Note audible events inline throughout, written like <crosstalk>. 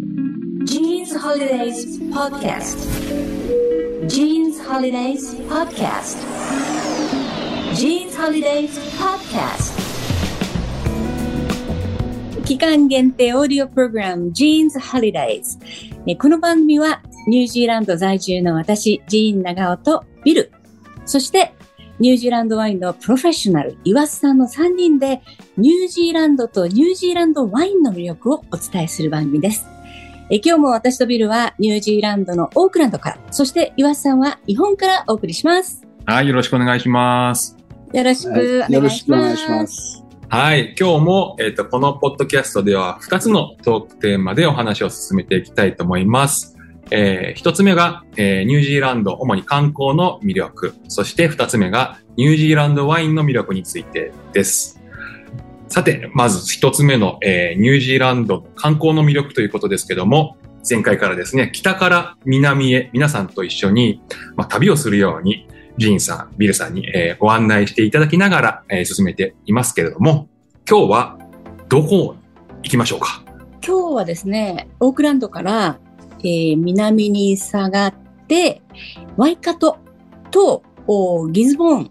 Jeans Holidays Podcast Jeans Holidays Podcast Jeans Holidays Podcast 期間限定オーディオプログラム Jeans Holidays。この番組はニュージーランド在住の私、ジーン長尾とビル、そしてニュージーランドワインのプロフェッショナル、岩瀬さんの3人でニュージーランドとニュージーランドワインの魅力をお伝えする番組です。え今日も私とビルはニュージーランドのオークランドから、そして岩瀬さんは日本からお送りします。はい、よろしくお願いします。よろしくお願いしま。しくお願いしますす。はい、今日も、えっ、と、このポッドキャストでは2つのトークテーマでお話を進めていきたいと思います。えー、1つ目が、えーニュージーランド、主に観光の魅力。そして2つ目が、ニュージーランドワインの魅力についてです。さて、まず1つ目の、えーニュージーランドの観光の魅力ということですけども、前回からですね、北から南へ皆さんと一緒に、まあ、旅をするように、ジーンさん、ビルさんに、えーご案内していただきながら、えー進めていますけれども、今日はどこ行きましょうか？今日はですね、オークランドから、えー南に下がって、ワイカトとおギズボーン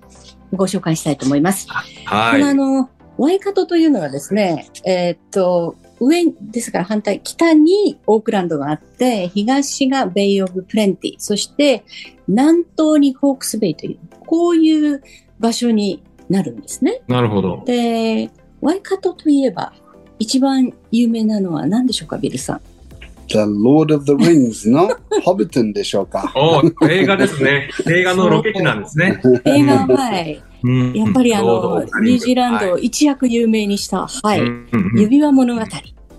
ご紹介したいと思います。このあはい。の、ワイカトというのはですね、えーっと、上ですから反対、北にオークランドがあって、東がベイオブプレンティ、そして南東にホークスベイという、こういう場所になるんですね。なるほど。で、ワイカトといえば、一番有名なのは何でしょうか、ビルさん。The Lord of the Rings のホビトンでしょうか。お映画ですね。映画のロケ地なんですね。<laughs> 映画は、はい。うん。やっぱりあのニュージーランドはい。を一躍有名にした、はい。指輪物語。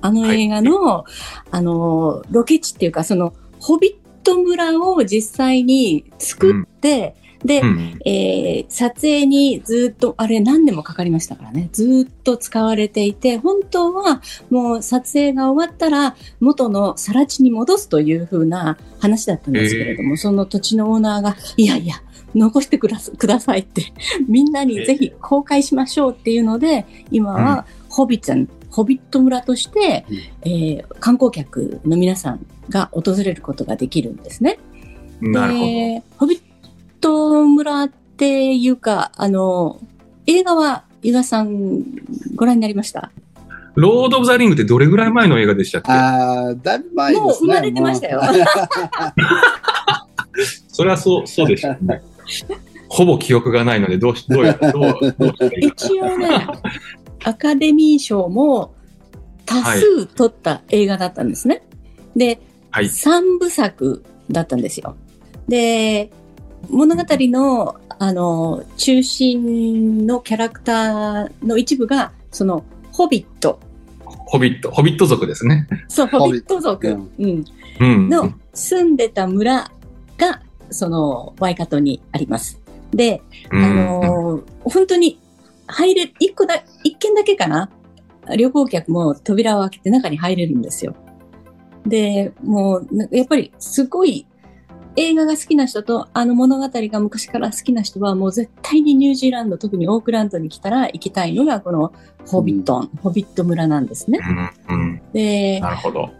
あの映画の、あの、ロケ地っていうか、その、ホビット村を実際に作って、で、うん。えー撮影にずっと、あれ何年もかかりましたからね、ずっと使われていて、本当はもう撮影が終わったら元の更地に戻すという風な話だったんですけれども、その土地のオーナーが、いやいや、残してくださくださいって、<laughs> みんなにぜひ公開しましょうっていうので、今はホビッツン、ホビット村として、えー観光客の皆さんが訪れることができるんですね。なるほど。で、ホビット村っていうか、あの、映画は、伊賀さん、ご覧になりました？ロード・オブ・ザ・リングってどれぐらい前の映画でしたっけ？ああ、だいぶ前ですね。もう生まれてましたよ <laughs> それはそう、そうでしたね。ほぼ記憶がないので、どうし、どうや、どう、どうしいい。一応ね、アカデミー賞も多数取った映画だったんですね。で、はい。三部作だったんですよ。で、物語の、あの、中心のキャラクターの一部が、その、ホビット。ホビット、ホビット族ですね。そう、ホビット族。うん。うん。の住んでた村が、その、ワイカトにあります。で、うんあのー本当に入れる、一個だ、一軒だけかな？旅行客も扉を開けて中に入れるんですよ。で、もう、なやっぱりすごい映画が好きな人とあの物語が昔から好きな人はもう絶対にニュージーランド、特にオークランドに来たら行きたいのがこのホビットン、ホビット村なんですね。うん。うん。で、なるほど。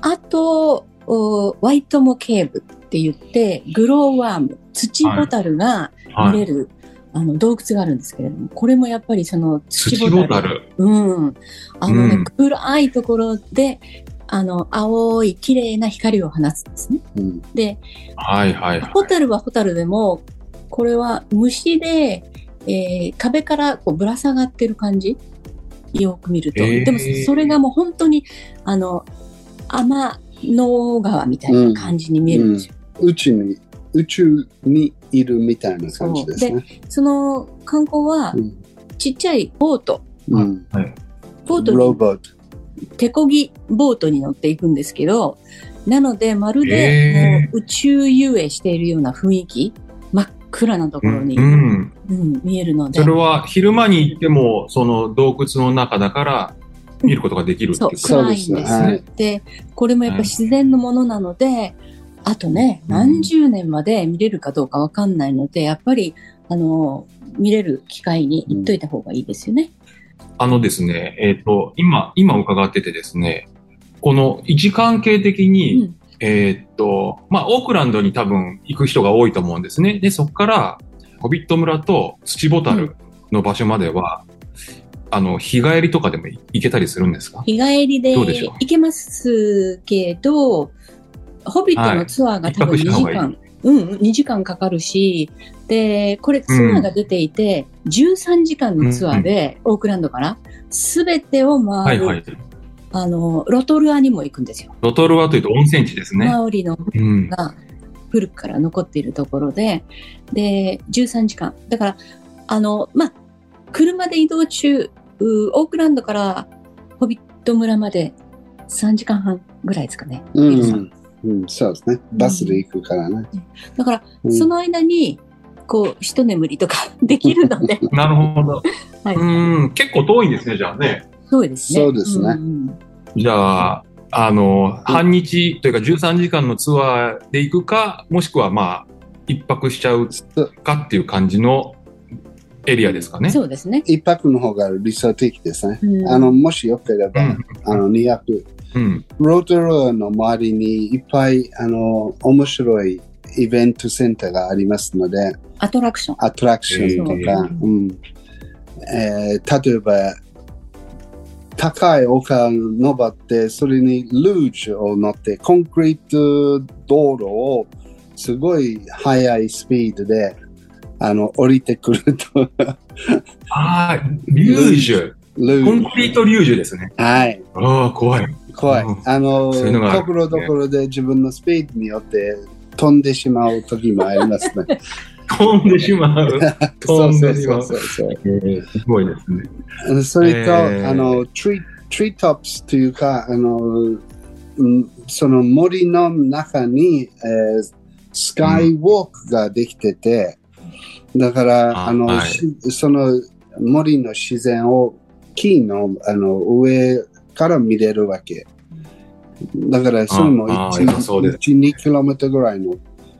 あと、おワイトモケーブって言って、グローワーム、土ボタルがはい。見れる、あの洞窟があるんですけれども、これもやっぱりその土土ボタル。うん。あのね、うん暗いところで、あの、青い綺麗な光を放つんですね。うんで、はいはいはい。ホタルはホタルでも、これは虫で、えー壁からこうぶら下がってる感じ？よく見ると。でも、それがもう本当に、あの、天の川みたいな感じに見えるんですよ。宇宙に、宇宙にいるみたいな感じですね。その観光はうんちっちゃいボート、うん。ボートにロボット。手漕ぎボートに乗っていくんですけど、なのでまるへでーもう宇宙遊泳しているような雰囲気、真っ暗なところに、ううんん。見えるのでそ、れは昼間に行っても、その洞窟の中だから見ることができるってそ、いううそう暗いんです。ですねはいで、これもやっぱり自然のものなので、あとね、うん。何十年まで見れるかどうかわかんないので、やっぱり、あの、見れる機会に行っといた方がいいですよね。あのですね、えっ、と、今、今伺っててですね、この位置関係的に、うん。えーっと、まあ、オークランドに多分行く人が多いと思うんですね。で、そこから、ホビット村と土ボタルの場所までは、あの、日帰りとかでも行けたりするんですか？日帰りで行けますけど、ホビットのツアーが多分2はい一泊した時方がいうん、2時間かかるし、で、これツアーが出ていて、13時間のツアーで、オークランドから、すべてを回る、はいはい。あの、ロトルアにも行くんですよ。ロトルアというと温泉地ですね。マオリのうん。が古くから残っているところで、で、13時間。だから、あの、まあ、車で移動中、うオークランドからホビット村まで3時間半ぐらいですかね。うビルさんん。うん、そうですね。バスで行くからね。だから、うんその間に、こう、一眠りとか <laughs> できるので、<laughs> なるほど。はい。うん、結構遠いんですね、じゃあね。そうですね。そうですねんじゃあ、あの、半日というか13時間のツアーで行くか、もしくはまあ、一泊しちゃうかっていう感じのエリアですかね。そうですね。一泊の方が理想的ですね。うんあの、もしよければ、うん。あの、200。うん。ロートローの周りにいっぱい、あの、面白いイベントセンターがありますので、アトラクション。アトラクションとか、うんえー例えば、高い丘を登って、それにルージュを乗って、コンクリート道路をすごい速いスピードで、あの、降りてくると、ああ、リュージュ。コンクリートリュージュですね。ュ。はい。ああ、怖い。怖いうん。あの、ところどころで自分のスピードによって飛んでしまう時もありますね。<laughs> 飛んでしまう。<laughs> そうそう飛んでしまうそう。そう。えーすごいですね。それと、えーあの、トリトリトップスというか、あの、うんその森の中に、えースカイウォークができてて、だから、ああの、はい。しその森の自然を木のあの上から見れるわけ。だから、それもああ1、良さそうです。1 2キロメートルぐらいの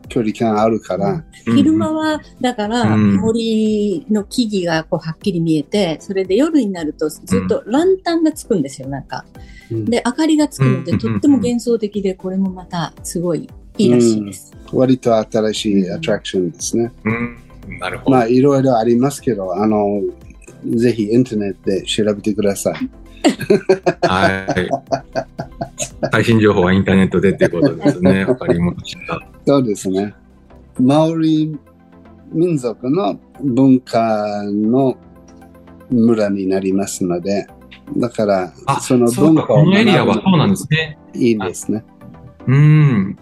距離感あるから、昼間は、だから、うん。森の木々がこうはっきり見えて、それで夜になるとずっとランタンがつくんですよ、なんか。うん。で、明かりがつくので、うん。とっても幻想的で、これもまたすごいいいらしいです。割と新しいアトラクションですね。うん。うんなるほど。まあ、いろいろありますけど、あの、ぜひインターネットで調べてください。はい。最新情報はインターネットでっていうことですね。<laughs> わかりました。そうですね。マオリ民族の文化の村になりますので、だからあ、、その文化をこのエリアは学そうなんですね。ぶいいですね。うん。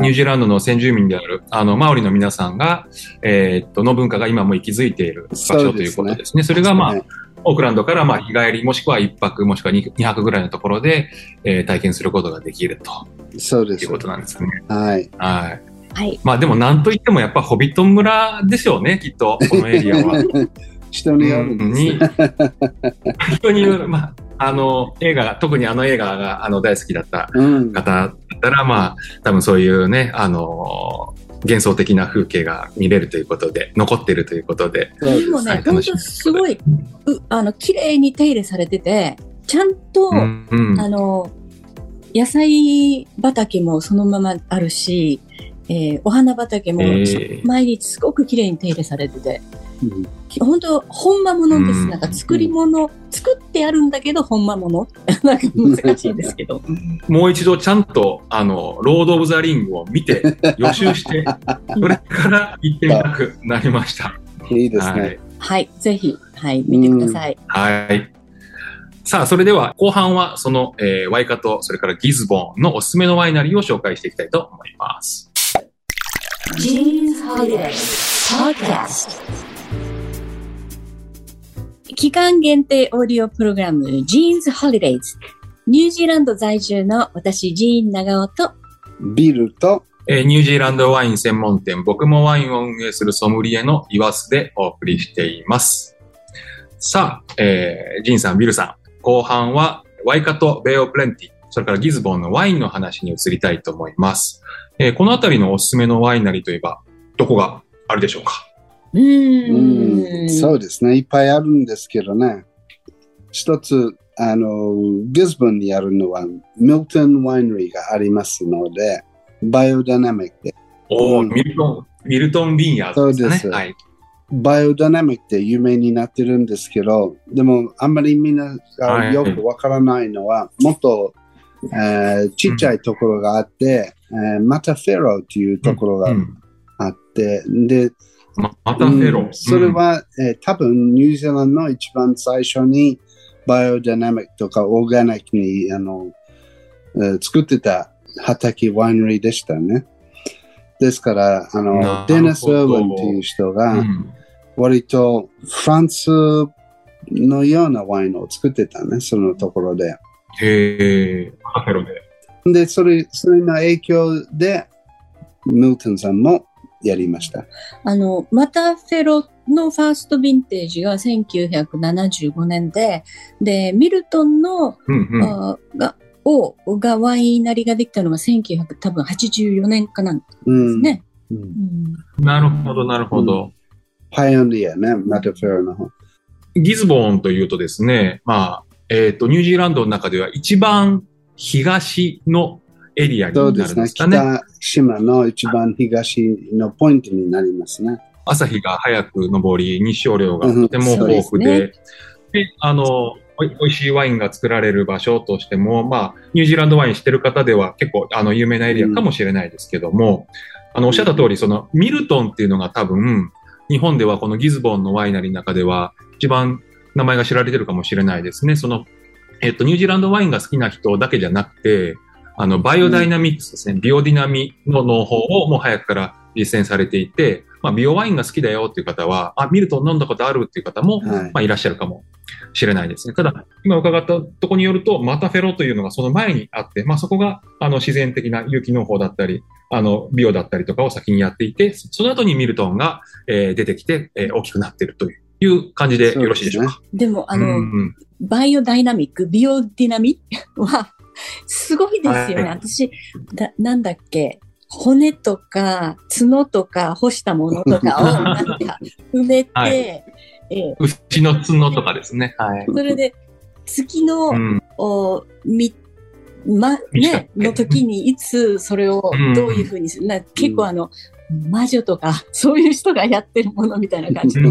ニュージーランドの先住民である、あの、マオリの皆さんが、えーっと、の文化が今も息づいている場所ということですね。それが、まあ、はいオークランドから、まあ、日帰り、もしくは一泊、もしくは二二泊ぐらいのところで、えー体験することができるとそうですいう。ことなんですね。はい。はい。はい。まあ、でも、なんといっても、やっぱ、ホビット村でしょうね、きっと、このエリアは。<laughs> 人によるんですにね。人による、まあ、あの、映画、特にあの映画が、あの、大好きだったうん。方だったら、まあ、多分そういうね、あの幻想的な風景が見れるということで、残ってるということで、でもね、はい本当すごい、うあの、綺麗に手入れされてて、ちゃんと、うんうん。あの、野菜畑もそのままあるし、えーお花畑もえー。毎日すごく綺麗に手入れされてて、うん本当本間物です。うんなんか作り物、作ってあるんだけど本間物 <laughs> なんか難しいですけど。<laughs> もう一度ちゃんと、あの、ロード・オブ・ザ・リングを見て、<laughs> 予習して、それから行ってみたくなりました。いいですはいね。。はい、ぜひ、はい、見てください。はい。さあ、それでは後半はその、えーワイカと、それからギズボンのおすすめのワイナリーを紹介していきたいと思います。Gene's Holiday Podcast. 期間限定オーディオプログラム Jeans Holidays。ニュージーランド在住の私、ジーン長尾と、ビールと、えーニュージーランドワイン専門店、僕もワインを運営するソムリエの岩須でお送りしています。さあ、えージンさん、ビルさん、後半はワイカとベイオプレンティ、それからギズボンのワインの話に移りたいと思います。えーこのあたりのおすすめのワイナリーといえば、どこがあるでしょうか？ううーん。ん、そうですね。いっぱいあるんですけどね。一つ、あの、ギズボンにあるのは、ミルトンワイナリーがありますので、バイオダイナミックで、おーうんミルトン、ミルトン・ビンヤードですかね。そうですはい。バイオダイナミックで有名になってるんですけど、でもあんまりみんなはいがよくわからないのは、もっと、えーちっちゃいところがあって、えーマタフェロというところがうんあって、で、ままたフェロ。うんそれは、えー多分ニュージーランドの一番最初にバイオダイナミックとかオーガニックにあの、えー作ってた畑ワイナリーでしたね。ですから、あの、デネス・ウェンという人うが、ん割とフランスのようなワインを作ってたね、そのところで。へえ、またフェロで。で、それ、それの影響で、ミルトンさんもやりました。あの、マタフェロのファーストヴィンテージが1975年で、で、ミルトンの、うんうん。あが、を、がワイナリができたのが1984年かなんですうん。ね。うんうんなるほど、なるほど。パイオニアね、マタフェロの方。ギズボーンというとですね、まあ、えっ、と、ニュージーランドの中では一番東のエリアになるんそうでね。ですすかね。北島の一番東のポイントになりますね。朝日が早く昇り、日照量がとてもうん豊富で、そうでであの、おい美味しいワインが作られる場所としても、まあ、ニュージーランドワイン知ってる方では結構、あの、有名なエリアかもしれないですけども、あの、おっしゃった通り、その、ミルトンっていうのが多分、日本ではこのギズボンのワイナリーの中では、一番名前が知られてるかもしれないですね。その、えっと、ニュージーランドワインが好きな人だけじゃなくて、あの、バイオダイナミックスですね、ビオディナミの農法をもう早くから実践されていて、まあ、ビオワインが好きだよっていう方は、あ、ミルトン飲んだことあるっていう方も、はい。まあ、いらっしゃるかもしれないですね。ただ、今伺ったところによると、マタフェロというのがその前にあって、まあ、そこが、あの、自然的な有機農法だったり、あの、ビオだったりとかを先にやっていて、その後にミルトンが、えー出てきて、えー大きくなっているという感じでよろしいでしょうか？でも、あの、うんうん。バイオダイナミック、ビオディナミは、すごいですよね。はい私だ、なんだっけ、骨とか角とか干したものとかを <laughs> なんか埋めて、はいええ牛の角とかですね。はい。それで月の、うん。おみ、ま、ね、の時にいつそれをうんどういうふうにする、な結構あの、魔女とか、そういう人がやってるものみたいな感じで、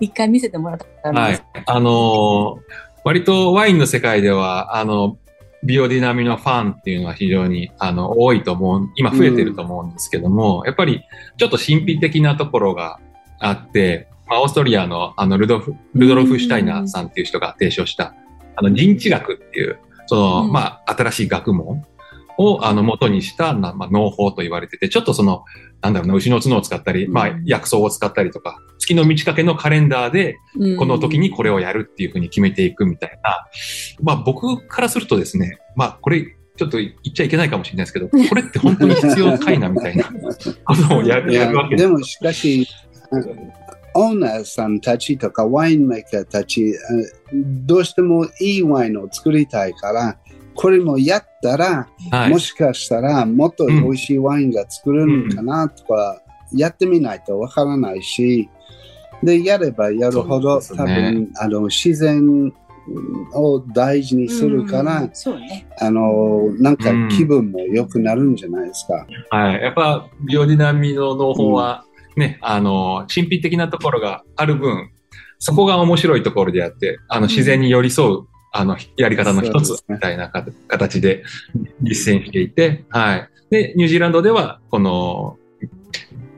一回見せてもらったんです。はい。あのー割とワインの世界では、あの、ビオディナミのファンっていうのは非常に、あの、多いと思う、今増えてると思うんですけども、やっぱりちょっと神秘的なところがあって、まあ、オーストリアの、あの、ルドフ、ルドルフ・シュタイナーさんっていう人が提唱した、あの、人知学っていう、その、うん。まあ、新しい学問を、あの、元にした、なまあ、農法と言われてて、ちょっとその、なんだろうな、牛の角を使ったり、まあうん、薬草を使ったりとか、月の満ち欠けのカレンダーで、うん。この時にこれをやるっていうふうに決めていくみたいな。まあ僕からするとですね、まあこれちょっと言っちゃいけないかもしれないですけど、<laughs> これって本当に必要かいなみたいなことをやいややるわけ。でもしかし、オーナーさんたちとかワインメーカーたち、えどうしてもいいワインを作りたいから、これもやったら、はいも。しかしたらもっと美味しいワインが作れるのかなとか、やってみないとわからないし、で、やればやるほど、ね分、あの、自然を大事にするから、うんそうね。あの、なんか気分も良くなるんじゃないですか。はい。やっぱ、ビオディナミの農法はね、あの、神秘的なところがある分、そこが面白いところであって、あの、自然に寄り添う、あの、やり方の一つみたいなか形で実践していて、はい。で、ニュージーランドでは、この、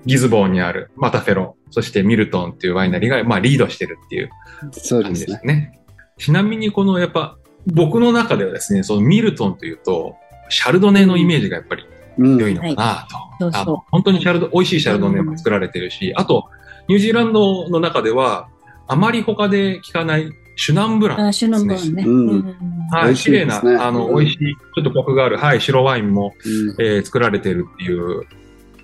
ギズボーンにあるマタフェロ、そしてミルトンっていうワイナリーが、まあ、リードしてるっていうそう感じですね。ですね。ちなみにこのやっぱ僕の中ではですね、そのミルトンというと、シャルドネのイメージがやっぱりうん良いのかなと。そうそうあの本当にシャルド、美味しいシャルドネも作られてるし、あと、ニュージーランドの中では、あまり他で聞かないシュナンブラン。あ、シュノンボーンね。うんうんはい、綺麗ねあの、うん美味しい、ちょっとコクがある、はい、白ワインも、うんえー作られてるっていう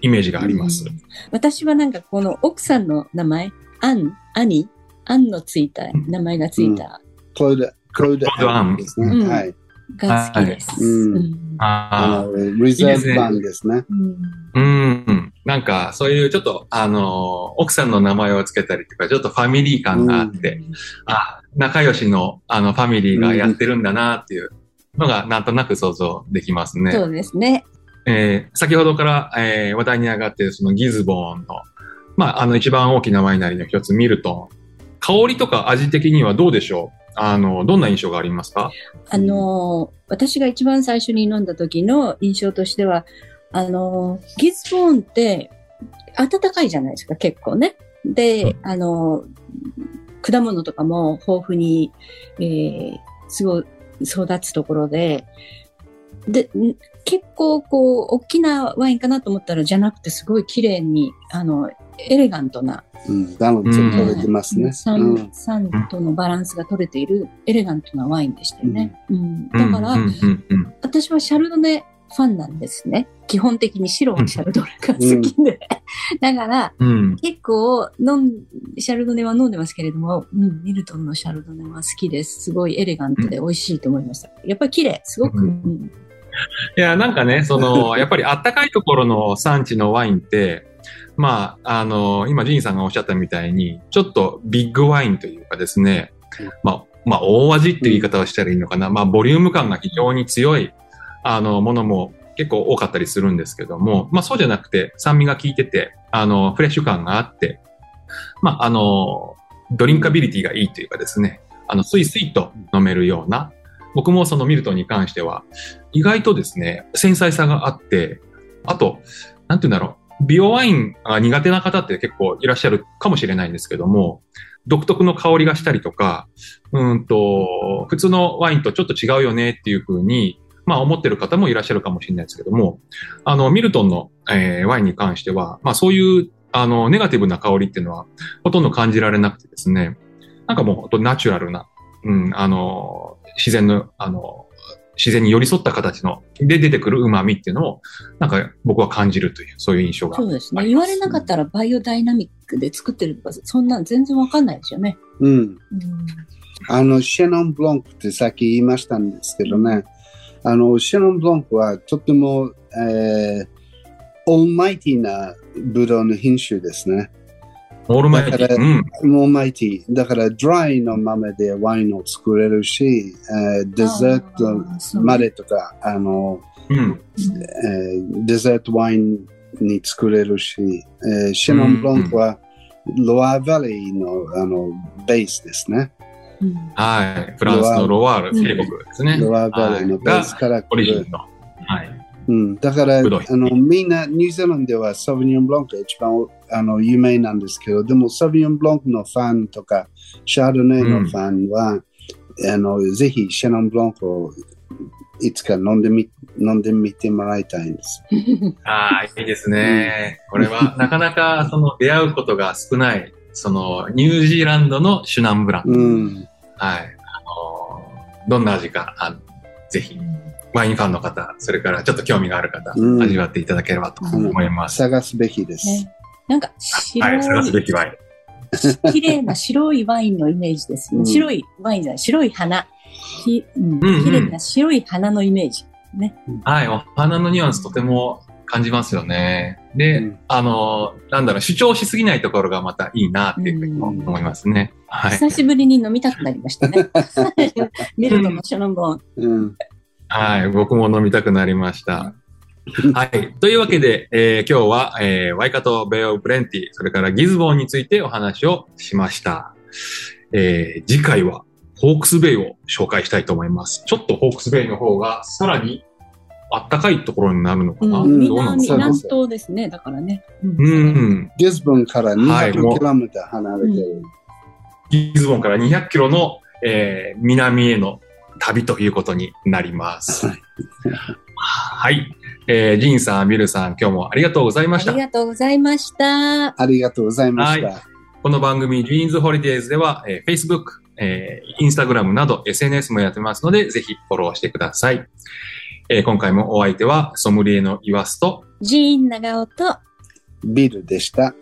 イメージがあります。うん私はなんかこの奥さんの名前、アン、アニ、アンのついた、名前がついたクロード、クロードクロードアンですね。うんはい。が好きです。うんうんああの、リザーブ版ですね。うんあ、うん。なんか、そういうちょっと、あの、奥さんの名前をつけたりとか、ちょっとファミリー感があって、あ、仲良しの、あの、ファミリーがやってるんだなっていうのが、なんとなく想像できますね。そうですね。えー先ほどから、えー話題に上がっているそのギズボーンの、まあ、あの一番大きなワイナリーの一つ、ミルトン。香りとか味的にはどうでしょう？あの、どんな印象がありますか？あのー私が一番最初に飲んだ時の印象としては、あのーギズボーンって暖かいじゃないですか、結構ね。で、あのー果物とかも豊富に、えーすごい育つところで、で、ん結構こう、大きなワインかなと思ったら、じゃなくてすごい綺麗に、あの、エレガントな、うん、バランス取れてますね。酸、とのバランスが取れているエレガントなワインでしたよね。うんだから、うんうんうん私はシャルドネファンなんですね。基本的に白のシャルドネが好きで。<laughs> だから、うん。結構飲ん、シャルドネは飲んでますけれども、うん、ミルトンのシャルドネは好きです。すごいエレガントで美味しいと思いました。やっぱり綺麗、すごく。ううんんいや、なんかね、その、やっぱりあったかいところの産地のワインって、まあ、あの、今、ジンさんがおっしゃったみたいに、ちょっとビッグワインというかですね、まあ、まあ、大味っていう言い方をしたらいいのかな。まあ、ボリューム感が非常に強い、あの、ものも結構多かったりするんですけども、まあ、そうじゃなくて、酸味が効いてて、あの、フレッシュ感があって、まあ、あの、ドリンカビリティがいいというかですね、あの、スイスイと飲めるような、僕もそのミルトンに関しては、意外とですね、繊細さがあって、あと、なんて言うんだろう、ビオワインが苦手な方って結構いらっしゃるかもしれないんですけども、独特の香りがしたりとか、うんと、普通のワインとちょっと違うよねっていう風に、まあ思ってる方もいらっしゃるかもしれないですけども、あの、ミルトンの、えーワインに関しては、まあそういう、あの、ネガティブな香りっていうのはほとんど感じられなくてですね、なんかもう本当ナチュラルな、うん、あの、自然の、あの、自然に寄り添った形の、で出てくる旨味っていうのを、なんか僕は感じるという、そういう印象が。そうですね。言われなかったらバイオダイナミックで作ってるとか、そんなん全然わかんないですよね。うん。うんあの、シュナン・ブランってさっき言いましたんですけどね、あの、シュナン・ブランはとても、えー、オールマイティなブドウの品種ですね。オールマイティだからうん。オールマイティ。だから、ドライのままでワインを作れるし、えーデザートまでとか、あの、うん。えーデザートワインに作れるし、えーシェノン・ブロンクはロアバレーのあのベースですね。うんはい。フランスのロワール渓谷ですね。ロアバレーのベースがから来るオリジン。の。はい。うん、だからあのみんなニュージーランドではサビニョン・ブロンクが一番あの有名なんですけど、でもサビニョン・ブロンクのファンとかシャードネのファンは、あのぜひシェノン・ブロンクをいつか飲んでみ飲んでみてもらいたいんです。<laughs> ああ、いいですね。これはなかなか <laughs> その出会うことが少ない、そのニュージーランドのシュナンブラン。うん、はい。あの、どんな味か、あのぜひ、ワインファンの方、それからちょっと興味がある方、うん味わっていただければと思います。探すべきです。ねなんか白はい、探すべい、きワイン。<laughs> 綺麗な白いワインのイメージですね。うん白いワインじゃない、白い花。きうんうんうん綺麗な白い花のイメージ。はい、お花のニュアンスとても感じますよね。で、うんあの、なんだろう、主張しすぎないところがまたいいなっていうふうにも思いますね。はい。久しぶりに飲みたくなりましたね。ミルトのシャノンボン。うんはい、僕も飲みたくなりました。<laughs> はい。というわけで、えー今日は、えーワイカト・ベイ・オブ・プレンティ、それからギズボンについてお話をしました。えー次回は、ホークスベイを紹介したいと思います。ちょっとホークスベイの方が、さらに、あったかいところになるのかな、うん、どうなん南ですか？南東ですね。だからね。うんうん。ギズボンからはいもう 200km 離れてる。ギズボンから200キロの、えー南への旅ということになります。はい。えージーンさん、ビルさん、今日もありがとうございましたあり。がとうございました。ありがとうございました。はこの番組、ジーンズホリデーズでは、えー Facebook、えー Instagram など SNS もやってますので、ぜひフォローしてください。えー今回もお相手は、ソムリエのイワスと、ジーン長尾とビルでした。